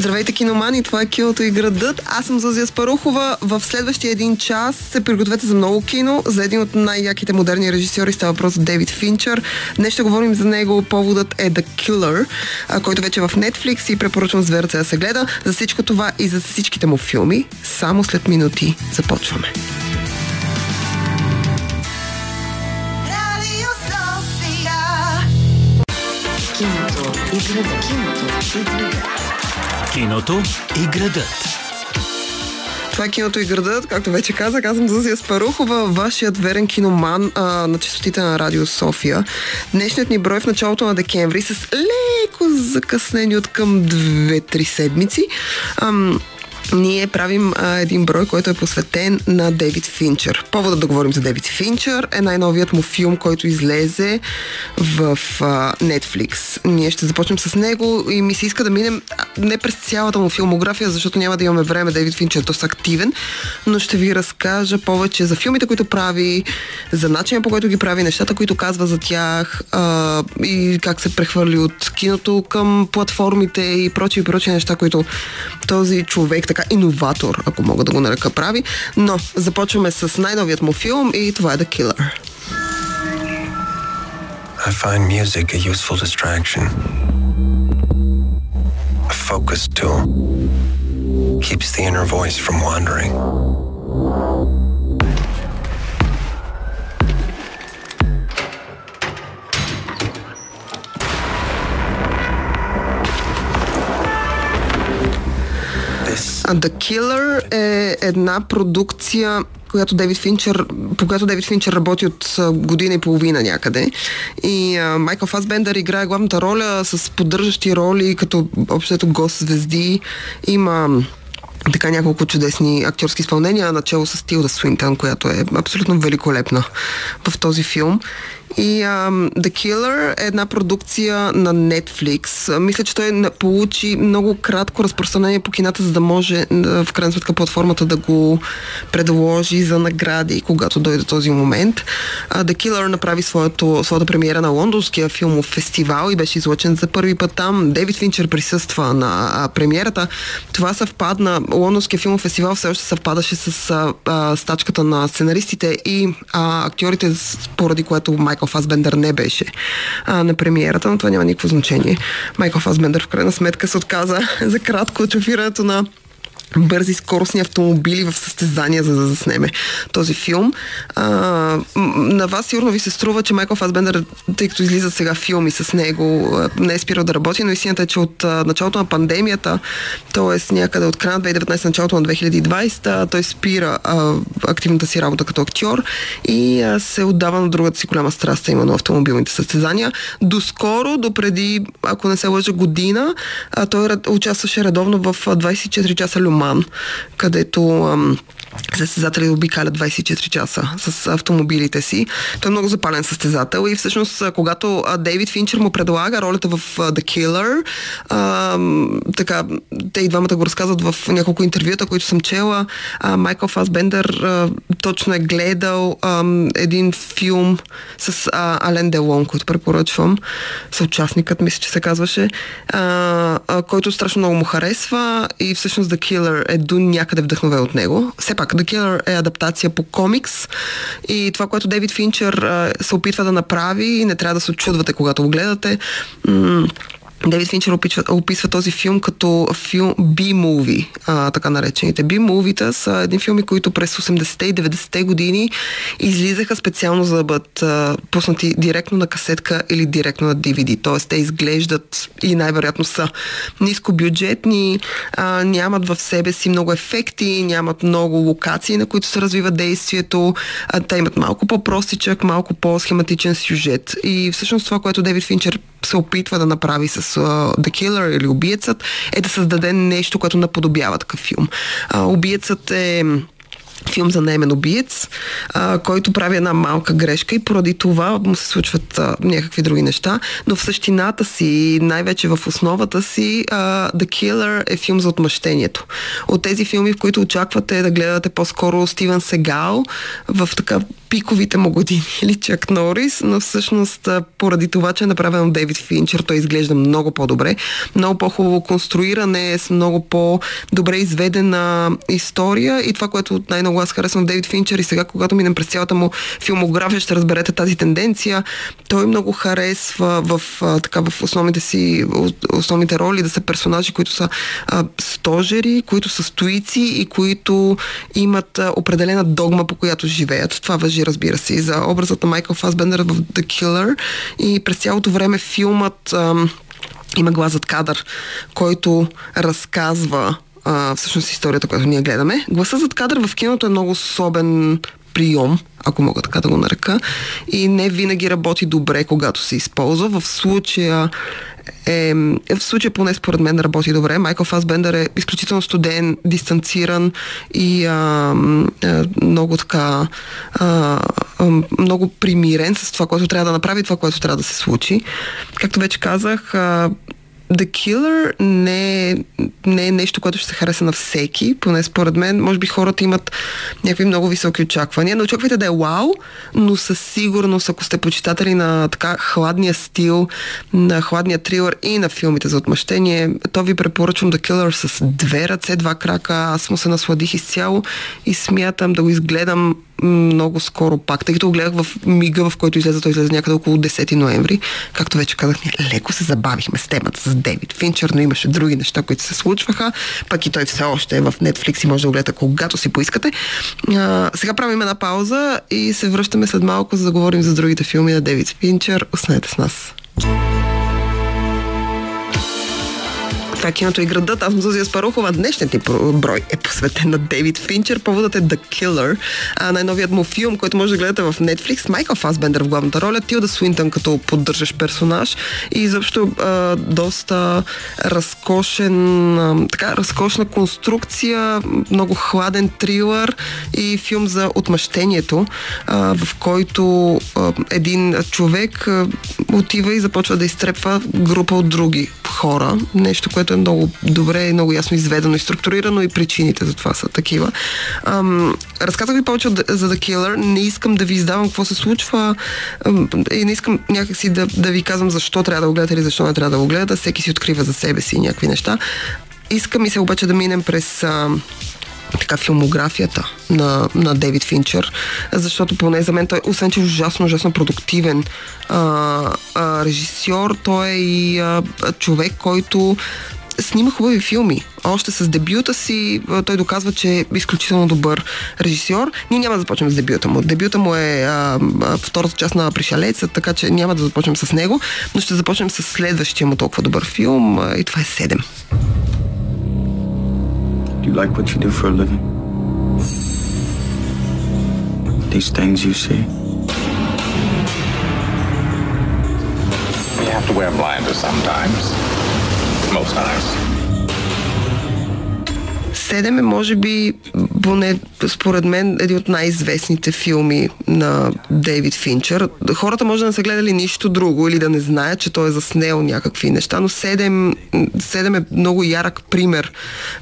Здравейте, киномани! Това е киното и градът. Аз съм Зазия Спарухова. В следващия един час се пригответе за много кино, за един от най-яките модерни режисьори. Става въпрос за Дейвид Финчър. Днес ще говорим за него. Поводът е The Killer, който вече е в Netflix и препоръчвам с да се гледа. За всичко това и за всичките му филми. Само след минути започваме. Киното и градът. Киното и градът. Киното и градът. Това е киното и градът, както вече казах. Аз съм Зузия Спарухова, вашият верен киноман а, на частотите на Радио София. Днешният ни брой в началото на декември с леко закъснени от към 2-3 седмици. Ам, ние правим а, един брой, който е посветен на Дейвид Финчер. Повода да говорим за Дейвид Финчер е най-новият му филм, който излезе в а, Netflix. Ние ще започнем с него и ми се иска да минем не през цялата му филмография, защото няма да имаме време. Дейвид Финчер е доста активен, но ще ви разкажа повече за филмите, които прави, за начина по който ги прави, нещата, които казва за тях а, и как се прехвърли от киното към платформите и прочие и прочие неща, които този човек така така иноватор, ако мога да го нарека прави. Но започваме с най-новият му филм и това е The Killer. I find music a useful distraction. A focus tool. Keeps the inner voice from wandering. The Killer е една продукция която Дейвид Финчер, по която Дейвид Финчер работи от година и половина някъде. И а, Майкъл Фасбендър играе главната роля с поддържащи роли, като общото гост звезди. Има така няколко чудесни актьорски изпълнения, начало с Тилда Свинтън, която е абсолютно великолепна в този филм. И um, The Killer е една продукция на Netflix. Мисля, че той получи много кратко разпространение по кината, за да може в крайна сметка платформата да го предложи за награди, когато дойде този момент. Uh, The Killer направи своето, своята премиера на лондонския филмов фестивал и беше излъчен за първи път там. Дейвид Финчер присъства на а, премиерата. Това съвпадна. Лондонския филмов фестивал все още съвпадаше с а, а, стачката на сценаристите и а, актьорите, поради което Майк Майкъл Фасбендър не беше а, на премиерата, но това няма никакво значение. Майкъл Фасбендър в крайна сметка се отказа за кратко от шофирането на бързи скоростни автомобили в състезания, за да заснеме този филм. А, на вас сигурно ви се струва, че Майкъл Фасбендър, тъй като излизат сега филми с него, не е спирал да работи, но истината е, че от началото на пандемията, т.е. някъде от края на 2019, началото на 2020, той спира а, активната си работа като актьор и а, се отдава на другата си голяма страст, именно автомобилните състезания. Доскоро, допреди, ако не се лъжа, година, а, той участваше редовно в 24 часа Люма роман, където ам, състезатели обикалят 24 часа с автомобилите си. Той е много запален състезател и всъщност, когато Дейвид Финчер му предлага ролята в The Killer, а, така, те и двамата го разказват в няколко интервюта, които съм чела. А, Майкъл Фасбендър а, точно е гледал а, един филм с а, Ален Делон, който препоръчвам. Съучастникът, мисля, че се казваше, а, а, който страшно много му харесва и всъщност The Killer е до някъде вдъхновен от него. Все пак, The Killer е адаптация по комикс и това, което Дейвид Финчер се опитва да направи, не трябва да се очудвате, когато го гледате. М- Дейвид Финчер описва, описва този филм като филм B-movie, а, така наречените. B-movie са един филми, които през 80-те и 90-те години излизаха специално за да бъдат а, пуснати директно на касетка или директно на DVD. Тоест те изглеждат и най-вероятно са нискобюджетни, а, нямат в себе си много ефекти, нямат много локации, на които се развива действието. А, те имат малко по-простичък, малко по-схематичен сюжет. И всъщност това, което Дейвид Финчер се опитва да направи с uh, The Killer или Убиецът, е да създаде нещо, което наподобява такъв филм. Uh, Убиецът е филм за немен убиец, а, който прави една малка грешка и поради това му се случват а, някакви други неща, но в същината си, най-вече в основата си, а, The Killer е филм за отмъщението. От тези филми, в които очаквате да гледате по-скоро Стивен Сегал в така пиковите му години или Чак Норис, но всъщност поради това, че е направен Дейвид Финчер, той изглежда много по-добре, много по-хубаво конструиране, с много по-добре изведена история и това, което най-много аз харесвам Дейвид Финчер и сега, когато минем през цялата му филмография, ще разберете тази тенденция. Той много харесва в, така, в основните си основните роли да са персонажи, които са а, стожери, които са стоици и които имат а, определена догма, по която живеят. Това въжи разбира се, и за образът на Майкъл Фасбендер в The Killer и през цялото време филмът ам, има глас зад кадър, който разказва а, всъщност историята, която ние гледаме. Гласа зад кадър в киното е много особен прием, ако мога така да го нарека, и не винаги работи добре, когато се използва. В случая е, в случая поне според мен работи добре. Майкъл Фасбендър е изключително студен, дистанциран и а, а, много така а, а, много примирен с това, което трябва да направи, това, което трябва да се случи. Както вече казах, а, The Killer не е, не е нещо, което ще се хареса на всеки, поне според мен. Може би хората имат някакви много високи очаквания. Не очаквайте да е вау, но със сигурност, ако сте почитатели на така хладния стил, на хладния трилър и на филмите за отмъщение, то ви препоръчвам The Killer с две ръце, два крака. Аз му се насладих изцяло и смятам да го изгледам много скоро пак, тъй като го гледах в мига, в който излезе, той излезе някъде около 10 ноември. Както вече казах, ние леко се забавихме с темата с Дейвид Финчер, но имаше други неща, които се случваха. Пък и той все още е в Netflix и може да го гледате когато си поискате. А, сега правим една пауза и се връщаме след малко, за да говорим за другите филми на Дейвид Финчер. Останете с нас. Това киното и градът. Аз съм Зузия Спарухова. Днешният ни брой е посветен на Дейвид Финчер. Поводът е The Killer. А, най-новият му филм, който може да гледате в Netflix. Майкъл Фасбендер в главната роля. Тилда Суинтън като поддържаш персонаж. И изобщо а, доста разкошен, а, така, разкошна конструкция, много хладен трилър и филм за отмъщението, а, в който а, един човек а, отива и започва да изтрепва група от други хора. Нещо, което е много добре и много ясно изведено и структурирано и причините за това са такива. Ам, разказах ви повече за The Killer. Не искам да ви издавам какво се случва и не искам някакси да, да ви казвам защо трябва да го гледате или защо не трябва да го гледате. Всеки си открива за себе си някакви неща. Искам и се обаче да минем през ам, така филмографията на, на Дейвид Финчер, защото поне за мен той, освен че е ужасно, ужасно продуктивен а, а, режисьор, той е и а, човек, който снима хубави филми. Още с дебюта си той доказва, че е изключително добър режисьор. Ние няма да започнем с дебюта му. Дебюта му е а, а, втората част на Пришалеца, така че няма да започнем с него, но ще започнем с следващия му толкова добър филм а, и това е 7. Do you like what you do for a living? These things you see? You have to wear blinders sometimes. Most times. 7 е, може би, поне според мен, един от най-известните филми на Дейвид Финчер. Хората може да не са гледали нищо друго или да не знаят, че той е заснел някакви неща, но 7, 7 е много ярък пример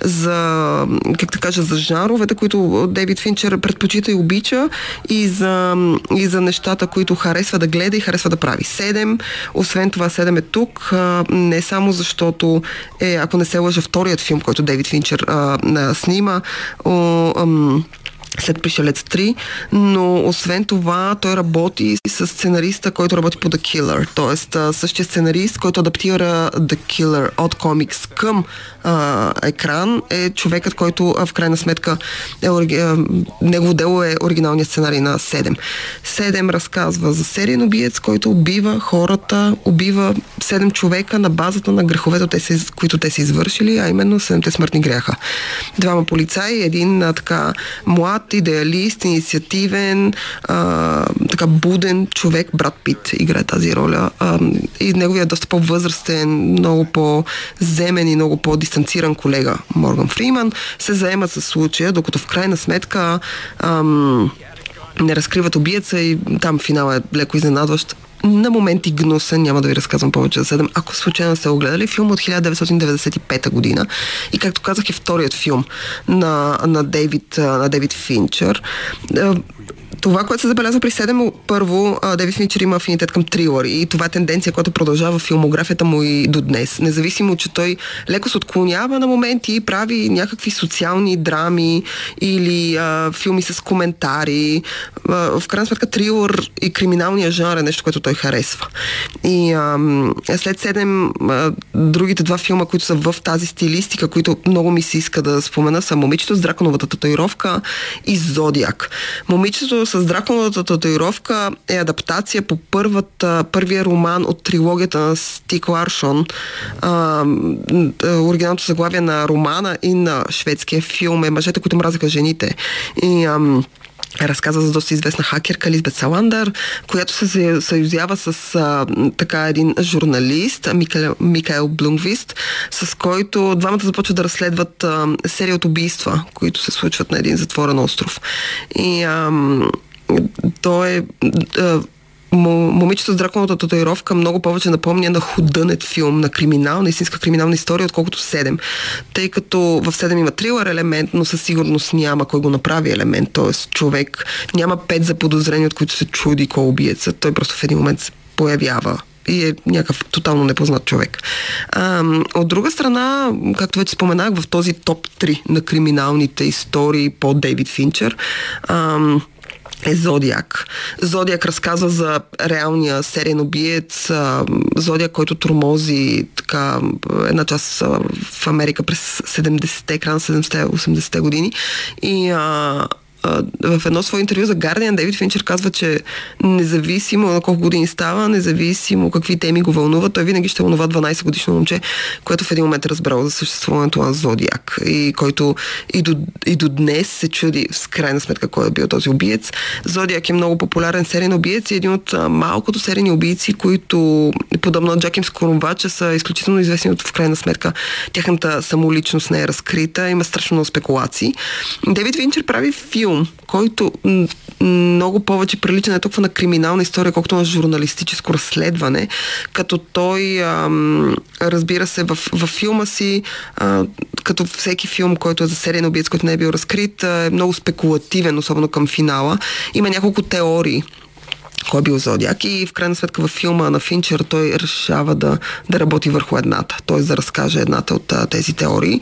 за, как да кажа, за жанровете, които Дейвид Финчер предпочита и обича и за, и за нещата, които харесва да гледа и харесва да прави. 7, освен това 7 е тук, не само защото е, ако не се лъжа, вторият филм, който Дейвид Финчер а, снима. О, ам, след Пришелец 3, но освен това той работи с сценариста, който работи по The Killer, т.е. същия сценарист, който адаптира The Killer от комикс към а, екран е човекът, който а, в крайна сметка е, а, негово дело е оригиналният сценарий на 7. 7 разказва за сериен убиец, който убива хората, убива 7 човека на базата на греховете, които те са извършили, а именно 7 смъртни гряха. Двама полицаи, един а, така млад млад, идеалист, инициативен, а, така буден човек. Брат Пит играе тази роля. А, и неговия доста по-възрастен, много по-земен и много по-дистанциран колега Морган Фриман се заема с случая, докато в крайна сметка ам, не разкриват убиеца и там финал е леко изненадващ на моменти гнусен, няма да ви разказвам повече за 7, ако случайно сте огледали филм от 1995 година. И както казах е вторият филм на, на, Дейвид, на Дейвид Финчер това, което се забелязва при 7, първо, Девид Финчер има афинитет към трилъри и това е тенденция, която продължава в филмографията му и до днес. Независимо, че той леко се отклонява на моменти и прави някакви социални драми или а, филми с коментари. А, в крайна сметка трилър и криминалния жанр е нещо, което той харесва. И а, след 7, а, другите два филма, които са в тази стилистика, които много ми се иска да спомена, са Момичето с драконовата татуировка и Зодиак. Момичето с драконовата татуировка е адаптация по първата, първия роман от трилогията на Стик Ларшон. А, оригиналното заглавие на романа и на шведския филм е Мъжете, които мразаха жените. И ам, разказа за доста известна хакерка Лизбет Саландър, която се съюзява с а, така един журналист, Микаел, Микаел Блумквист, с който двамата започват да разследват а, серия от убийства, които се случват на един затворен остров. И а, то е момичето с драконовата татуировка много повече напомня на худънет филм, на криминал, на истинска криминална история, отколкото 7. Тъй като в 7 има трилър елемент, но със сигурност няма кой го направи елемент. Тоест човек няма пет заподозрения, от които се чуди кой убиеца. Той просто в един момент се появява и е някакъв тотално непознат човек. А, от друга страна, както вече споменах, в този топ 3 на криминалните истории по Дейвид Финчер, а, е Зодиак. Зодиак разказва за реалния сериен убиец, Зодиак, който тормози така, една част в Америка през 70-те, края на 70-те, 80-те години. И а, в едно свое интервю за Guardian Дейвид Финчер казва, че независимо на колко години става, независимо какви теми го вълнуват, той винаги ще вълнува 12 годишно момче, което в един момент е разбрал за съществуването на Зодиак и който и до, и до днес се чуди с крайна сметка кой е бил този убиец. Зодиак е много популярен сериен убиец и един от малкото серийни убийци, които подобно на Джаким Скоромбача са изключително известни от в крайна сметка тяхната самоличност не е разкрита, има страшно много спекулации. Дейвид Финчер прави филм филм, който много повече прилича не толкова на криминална история, колкото на журналистическо разследване, като той, ам, разбира се, в, в филма си, а, като всеки филм, който е за серия на убиец, който не е бил разкрит, е много спекулативен, особено към финала. Има няколко теории кой е бил Зодиак и в крайна сметка във филма на Финчер той решава да, да работи върху едната, т.е. да разкаже едната от а, тези теории.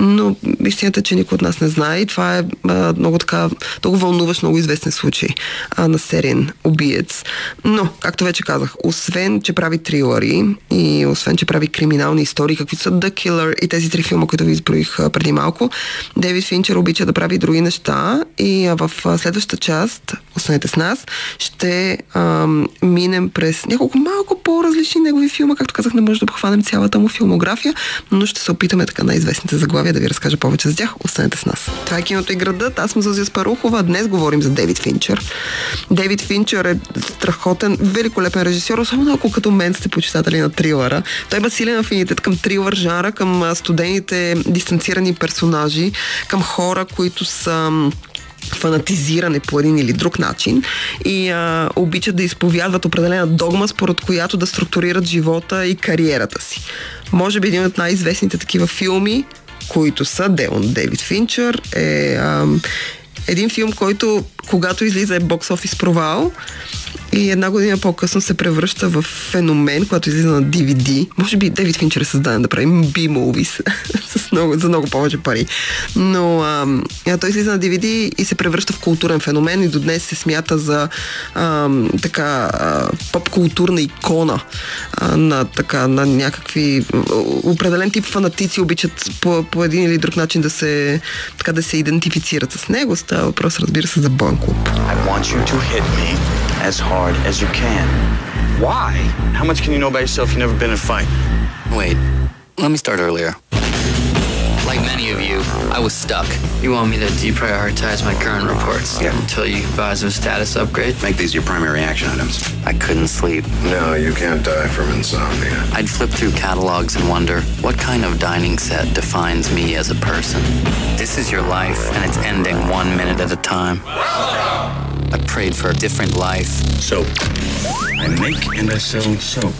Но истината е, че никой от нас не знае и това е а, много така, много вълнуващ, много известен случай а, на сериен убиец. Но, както вече казах, освен, че прави трилъри и освен, че прави криминални истории, какви са The Killer и тези три филма, които ви изброих а, преди малко, Дейвид Финчер обича да прави други неща и а, в а, следващата част, останете с нас, ще а, минем през няколко малко по-различни негови филма. Както казах, не може да обхванем цялата му филмография, но ще се опитаме така най-известните заглавия да ви разкажа повече за тях. Останете с нас. Това е киното и градът. Аз съм Зозия Спарухова. Днес говорим за Дейвид Финчер. Дейвид Финчер е страхотен, великолепен режисьор, особено ако като мен сте почитатели на трилъра. Той има силен афинитет към трилър жара, към студените дистанцирани персонажи, към хора, които са фанатизиране по един или друг начин и а, обичат да изповядват определена догма, според която да структурират живота и кариерата си. Може би един от най-известните такива филми, които са Деон Дейвид Финчер, е а, един филм, който когато излиза е бокс офис провал и една година по-късно се превръща в феномен, когато излиза на DVD. Може би Дейвид Финчер е създаден да прави B-movies с много, за много повече пари. Но а, той излиза на DVD и се превръща в културен феномен и до днес се смята за а, така поп-културна икона а, на, така, на някакви определен тип фанатици обичат по, по един или друг начин да се, така, да се идентифицират с него. Става въпрос, разбира се, за Боен клуб. I want you to hit me as hard as you can. Why? How much can you know about yourself? You've never been in a fight. Wait, let me start earlier. Like many of you, I was stuck. You want me to deprioritize my current reports Yeah. until you advise of a status upgrade? Make these your primary action items. I couldn't sleep. No, you can't die from insomnia. I'd flip through catalogs and wonder what kind of dining set defines me as a person. This is your life, and it's ending one minute at a time. I prayed for a different life. Soap. I make and I sell soap.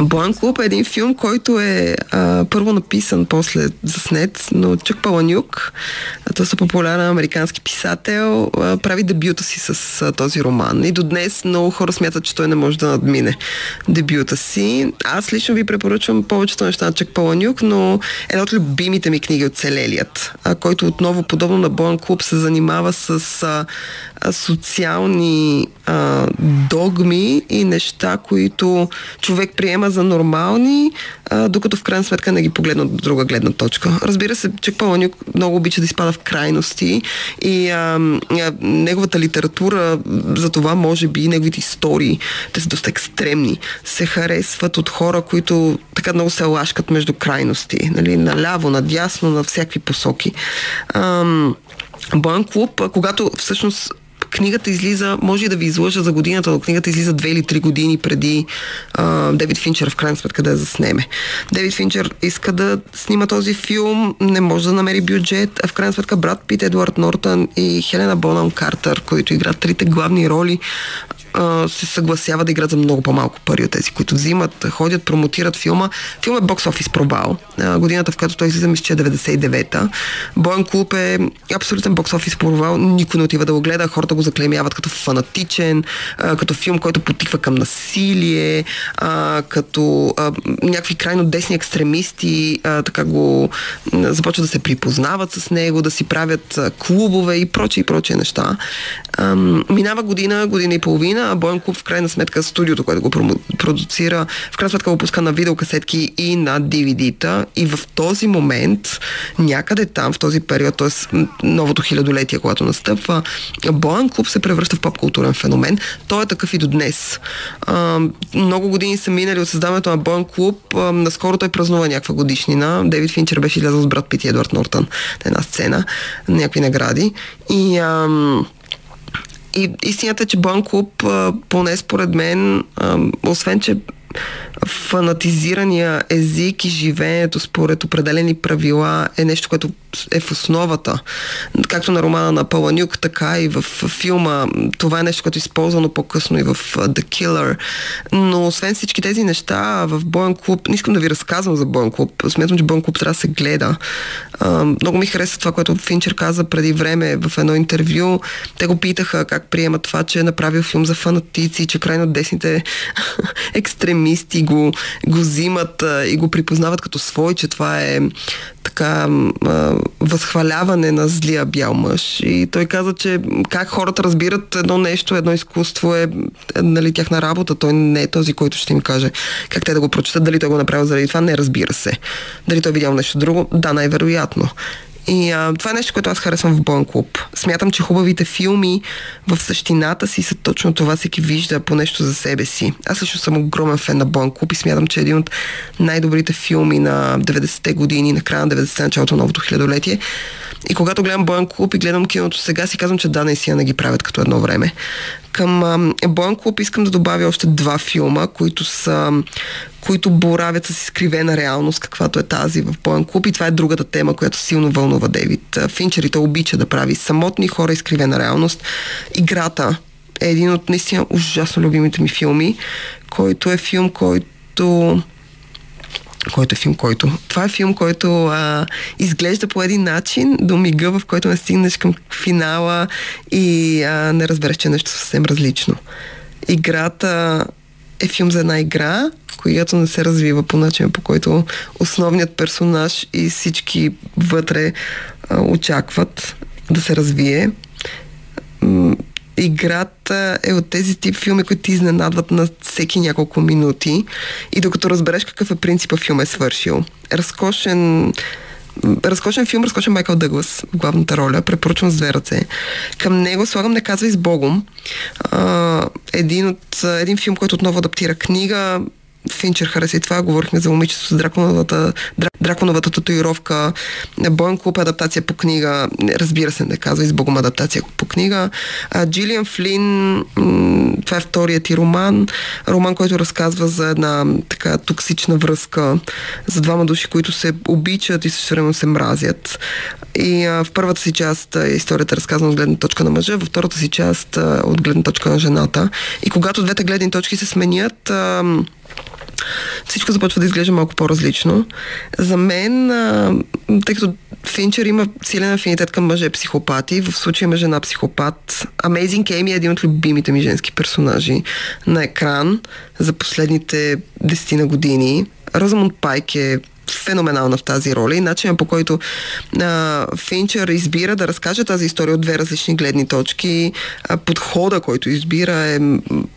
Блан Клуб е един филм, който е а, първо написан, после заснет, но Чук Паланюк, той е популярен американски писател, а, прави дебюта си с а, този роман. И до днес много хора смятат, че той не може да надмине дебюта си. Аз лично ви препоръчвам повечето неща на Чук Паланюк, но една от любимите ми книги от Целелият, а, който отново, подобно на Блан Клуб, се занимава с а, социални а, догми и неща, които човек приема за нормални, а, докато в крайна сметка не ги погледна от друга гледна точка. Разбира се, Чек Паланюк много обича да изпада в крайности и а, а, неговата литература, за това може би и неговите истории, те са доста екстремни, се харесват от хора, които така много се лашкат между крайности, нали, наляво, надясно, на всякакви посоки. Ам, Боян Клуб, когато всъщност книгата излиза, може и да ви излъжа за годината, но книгата излиза две или три години преди а, Девид Финчер в крайна сметка да я заснеме. Девид Финчер иска да снима този филм, не може да намери бюджет, а в крайна сметка брат Пит, Едуард Нортън и Хелена Бонам Картер, които играят трите главни роли, се съгласяват да играят за много по-малко пари от тези, които взимат, ходят, промотират филма. Филм е бокс офис пробал. Годината, в която той излиза, мисля, че е 99-та. Боен клуб е абсолютен бокс офис пробал. Никой не отива да го гледа. Хората го заклеймяват като фанатичен, а, като филм, който потиква към насилие, а, като а, някакви крайно десни екстремисти а, така го м, започват да се припознават с него, да си правят а, клубове и прочие и прочие неща. Ам, минава година, година и половина, а Боен Клуб в крайна сметка студиото, което го продуцира, в крайна сметка го пуска на видеокасетки и на DVD-та и в този момент, някъде там, в този период, т.е. новото хилядолетие, когато настъпва, Боен Клуб се превръща в поп-културен феномен. Той е такъв и до днес. Ам, много години са минали от създаването на Боен Клуб. Ам, наскоро той празнува някаква годишнина. Дейвид Финчер беше излязъл с брат Пит и Едвард Нортън на една сцена, на някакви награди. И ам, и истината е, че Бон Клуб, поне според мен, освен, че фанатизирания език и живеенето според определени правила е нещо, което е в основата. Както на романа на Паланюк, така и в филма. Това е нещо, което е използвано по-късно и в The Killer. Но освен всички тези неща, в Боен клуб, не искам да ви разказвам за Боен клуб, смятам, че Боен клуб трябва да се гледа. Много ми хареса това, което Финчер каза преди време в едно интервю. Те го питаха как приема това, че е направил филм за фанатици, че крайно десните екстремисти го, го взимат и го припознават като свой, че това е така а, възхваляване на злия бял мъж. И той каза, че как хората разбират едно нещо, едно изкуство е, е нали, тяхна работа. Той не е този, който ще им каже как те да го прочитат, дали той го направил заради това, не разбира се. Дали той е видял нещо друго, да, най-вероятно. И а, това е нещо, което аз харесвам в Боен клуб. Смятам, че хубавите филми в същината си са точно това, всеки вижда по нещо за себе си. Аз лично съм огромен фен на Боен клуб и смятам, че е един от най-добрите филми на 90-те години, на края на 90-те, началото на новото хилядолетие. И когато гледам Боен клуб и гледам киното сега, си казвам, че да, наистина не ги правят като едно време. Към Боен клуб искам да добавя още два филма, които са които боравят с изкривена реалност, каквато е тази в Боен клуб. И това е другата тема, която силно вълнува Дейвид Финчер и той обича да прави самотни хора, изкривена реалност. Играта е един от наистина ужасно любимите ми филми, който е филм, който който е филм, който... Това е филм, който а, изглежда по един начин до мига, в който не стигнеш към финала и а, не разбереш, че е нещо съвсем различно. Играта е филм за една игра, която не се развива по начин, по който основният персонаж и всички вътре а, очакват да се развие. Играта е от тези тип филми, които ти изненадват на всеки няколко минути и докато разбереш какъв е принципа филм е свършил. Разкошен разкошен филм, разкошен Майкъл Дъглас в главната роля, препоръчвам с две ръце. Към него слагам Не казвай с Богом. А, един, от, един филм, който отново адаптира книга, Финчер хареса и това. Говорихме за момичето с драконовата, драконовата татуировка. Боен клуб адаптация по книга. Разбира се, не казва избогом адаптация по книга. Джилиан Флин, това е вторият ти роман. Роман, който разказва за една така токсична връзка за двама души, които се обичат и също време се мразят. И а, в първата си част историята е разказана от гледна точка на мъжа, във втората си част а, от гледна точка на жената. И когато двете гледни точки се сменят, а, всичко започва да изглежда малко по-различно. За мен, а, тъй като Финчер има силен афинитет към мъже психопати, в случая има жена психопат. Amazing Amy е един от любимите ми женски персонажи на екран за последните десетина години. Розамунд Пайк е феноменална в тази роля и начинът по който а, Финчер избира да разкаже тази история от две различни гледни точки, а, подхода, който избира е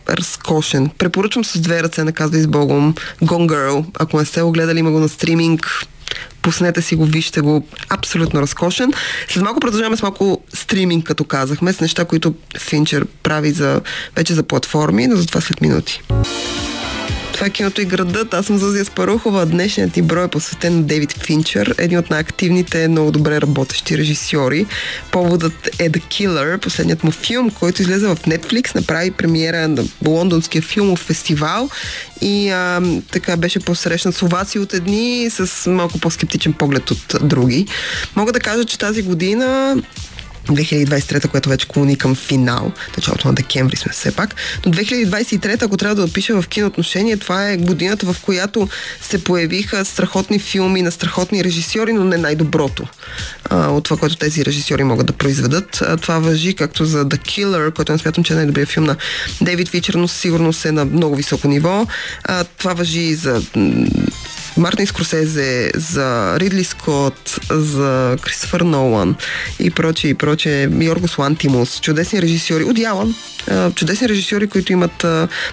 разкошен. Препоръчвам с две ръце, наказва и Богом. Gone Girl, ако не сте го гледали, има го на стриминг, пуснете си го, вижте го, абсолютно разкошен. След малко продължаваме с малко стриминг, като казахме, с неща, които Финчер прави за, вече за платформи, но за това след минути. Това е киното и градът. Аз съм Зузия Спарухова. Днешният ти брой е посветен на Дейвид Финчер, един от най-активните, много добре работещи режисьори. Поводът е The Killer, последният му филм, който излезе в Netflix, направи премиера на Лондонския филмов фестивал и а, така беше посрещнат с овации от едни с малко по-скептичен поглед от други. Мога да кажа, че тази година 2023, която вече клони към финал, началото на декември сме все пак, но 2023, ако трябва да опиша в киноотношение, това е годината, в която се появиха страхотни филми на страхотни режисьори, но не най-доброто а, от това, което тези режисьори могат да произведат. А, това въжи както за The Killer, който не смятам, че е най-добрият филм на Дейвид Фичер, но със сигурност е на много високо ниво. А, това въжи и за Мартин Скорсезе, за Ридли Скотт, за Кристофър Нолан и прочее, и прочее. Йоргос Лантимус, чудесни режисьори. От чудесни режисьори, които имат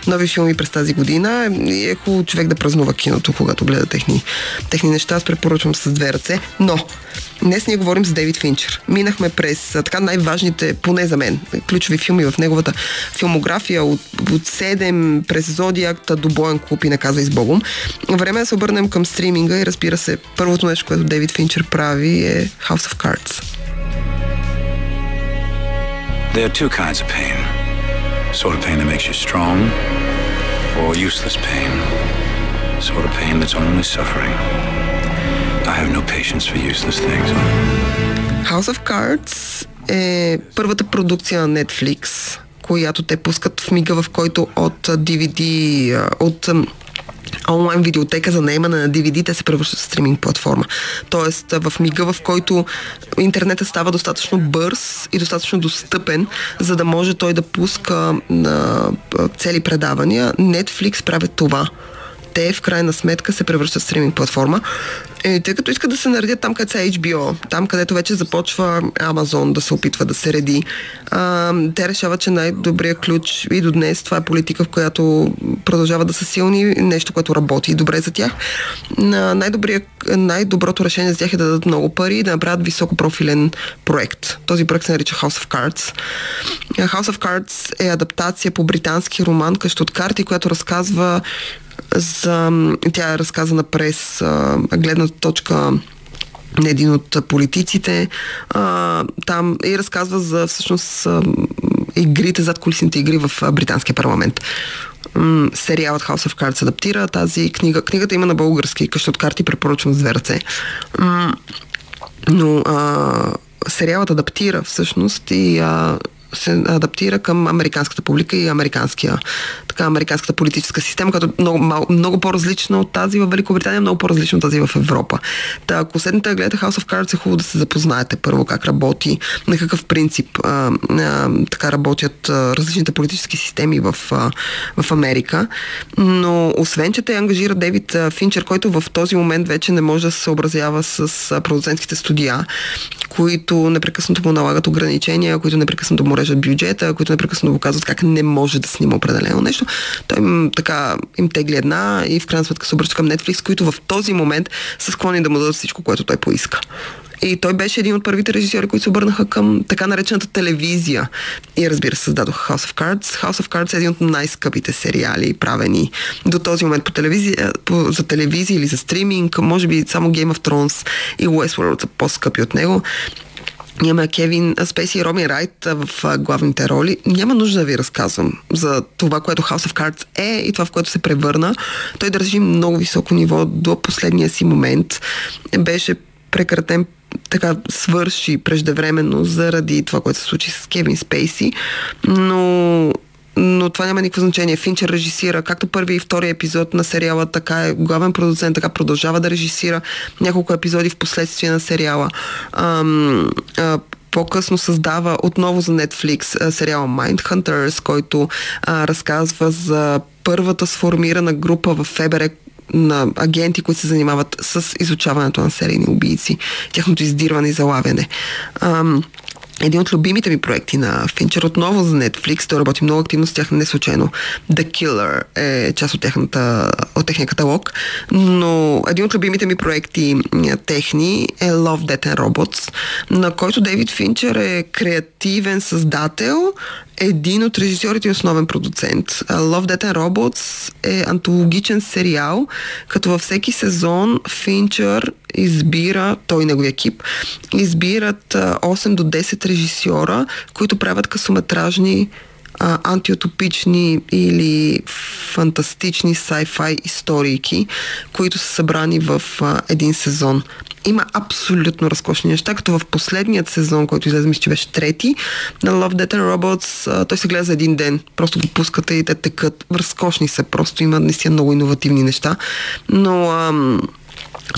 нови филми през тази година. И е хубаво човек да празнува киното, когато гледа техни, техни неща. Аз препоръчвам с две ръце. Но Днес ние говорим за Дейвид Финчер. Минахме през така най-важните, поне за мен, ключови филми в неговата филмография от, от 7 през Зодиакта до Боен клуб и наказа и с Богом. Време е да се обърнем към стриминга и разбира се, първото нещо, което Дейвид Финчер прави е House of Cards. There are two kinds of pain. Sort of pain that makes you strong, or useless pain. Sort of pain that's only suffering. I have no patience for useless things. House of Cards е първата продукция на Netflix, която те пускат в мига, в който от DVD, от онлайн видеотека за наемане на DVD, те се превръщат в стриминг платформа. Тоест в мига, в който интернетът става достатъчно бърз и достатъчно достъпен, за да може той да пуска на цели предавания, Netflix прави това те в крайна сметка се превръщат в стриминг платформа. И тъй като искат да се наредят там, където са HBO, там, където вече започва Amazon да се опитва да се реди, а, те решават, че най-добрият ключ и до днес това е политика, в която продължават да са силни, нещо, което работи добре за тях. най-доброто решение за тях е да дадат много пари и да направят високопрофилен проект. Този проект се нарича House of Cards. House of Cards е адаптация по британски роман Къща от карти, която разказва за, тя е разказана през а, гледната точка на един от политиците. А, там и разказва за всъщност игрите, зад колисните игри в британския парламент. М- сериалът House of Cards адаптира тази книга. Книгата има на български, къща от карти, препоръчвам с две ръце. М- но а, сериалът адаптира всъщност и а, се адаптира към американската публика и американския, така, американската политическа система, която е много, много по-различна от тази в Великобритания, много по-различна от тази в Европа. Та, ако седнете да гледате House of Cards, е хубаво да се запознаете първо как работи, на какъв принцип а, а, така работят а, различните политически системи в, а, в Америка. Но освен, че те ангажира Дейвид Финчер, който в този момент вече не може да се съобразява с продуцентските студия, които непрекъснато му налагат ограничения, които непрекъснато му режат бюджета, които непрекъснато го казват как не може да снима определено нещо. Той им, така, им тегли една и в крайна сметка се обръща към Netflix, които в този момент са склонни да му дадат всичко, което той поиска. И той беше един от първите режисьори, които се обърнаха към така наречената телевизия. И разбира се, създадох House of Cards. House of Cards е един от най-скъпите сериали, правени до този момент по телевизия, по, за телевизия или за стриминг. Може би само Game of Thrones и Westworld са по-скъпи от него. Имаме Кевин Спейси и Робин Райт в главните роли. Няма нужда да ви разказвам за това, което House of Cards е и това, в което се превърна. Той държи много високо ниво до последния си момент. Беше прекратен така свърши преждевременно заради това, което се случи с Кевин Спейси, но но това няма никакво значение. Финчер режисира както първи и втори епизод на сериала, така е главен продуцент, така продължава да режисира няколко епизоди в последствие на сериала. Ам, а, по-късно създава отново за Netflix сериала Mindhunters, който а, разказва за първата сформирана група в ФБР, на агенти, които се занимават с изучаването на серийни убийци, тяхното издирване и залавяне. Ам, един от любимите ми проекти на Финчер, отново за Netflix. Той работи много активно с тях, не случайно. The Killer е част от, техната, от техния каталог, но един от любимите ми проекти техни е Love, Death and Robots, на който Дейвид Финчер е креативен създател, един от режисьорите и основен продуцент. Love, Death and Robots е антологичен сериал, като във всеки сезон Финчер избира, той и неговия екип, избират 8 до 10 режисьора, които правят късометражни а, антиутопични или фантастични sci-fi историйки, които са събрани в а, един сезон. Има абсолютно разкошни неща, като в последният сезон, който излезе, мисля, че беше трети, на Love, Death and Robots, а, той се гледа за един ден. Просто го пускате и те текат. Разкошни са, просто има наистина много иновативни неща. Но ам,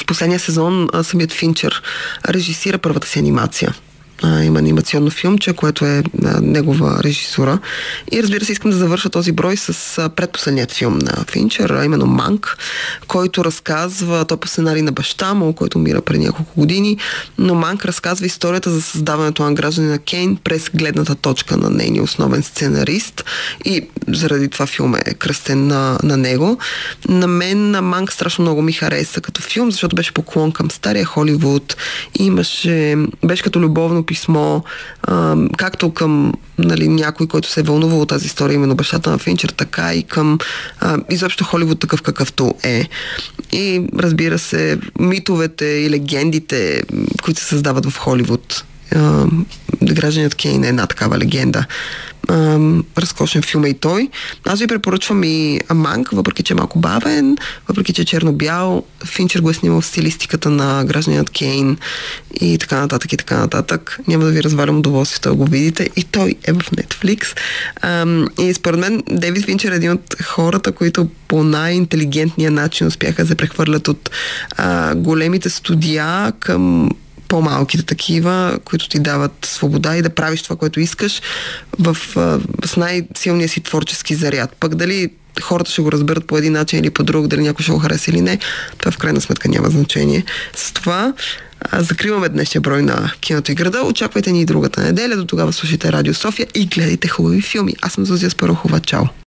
в последния сезон самият Финчер режисира първата си анимация а, има анимационно филмче, което е а, негова режисура. И разбира се, искам да завърша този брой с а, предпоследният филм на Финчер, а именно Манк, който разказва, той по сценарий на баща му, който умира преди няколко години, но Манк разказва историята за създаването на граждани на Кейн през гледната точка на нейния основен сценарист и заради това филм е кръстен на, на него. На мен на Манк страшно много ми хареса като филм, защото беше поклон към стария Холивуд и имаше, беше като любовно писмо, а, както към нали, някой, който се е вълнувал от тази история, именно бащата на Финчер, така и към а, изобщо Холивуд такъв какъвто е. И разбира се, митовете и легендите, които се създават в Холивуд. Гражданят Кейн е една такава легенда разкошен филм е и той. Аз ви препоръчвам и Аманк, въпреки че е малко бавен, въпреки че е черно-бял. Финчер го е снимал в стилистиката на гражданинът Кейн и така нататък и така нататък. Няма да ви развалям удоволствието да го видите. И той е в Netflix. Ам, и според мен Дейвид Финчер е един от хората, които по най-интелигентния начин успяха да се прехвърлят от а, големите студия към по-малките такива, които ти дават свобода и да правиш това, което искаш в, с най-силния си творчески заряд. Пък дали хората ще го разберат по един начин или по друг, дали някой ще го хареса или не, това в крайна сметка няма значение. С това закриваме днешния брой на Киното и града. Очаквайте ни и другата неделя. До тогава слушайте Радио София и гледайте хубави филми. Аз съм Зозия Спарохова. Чао!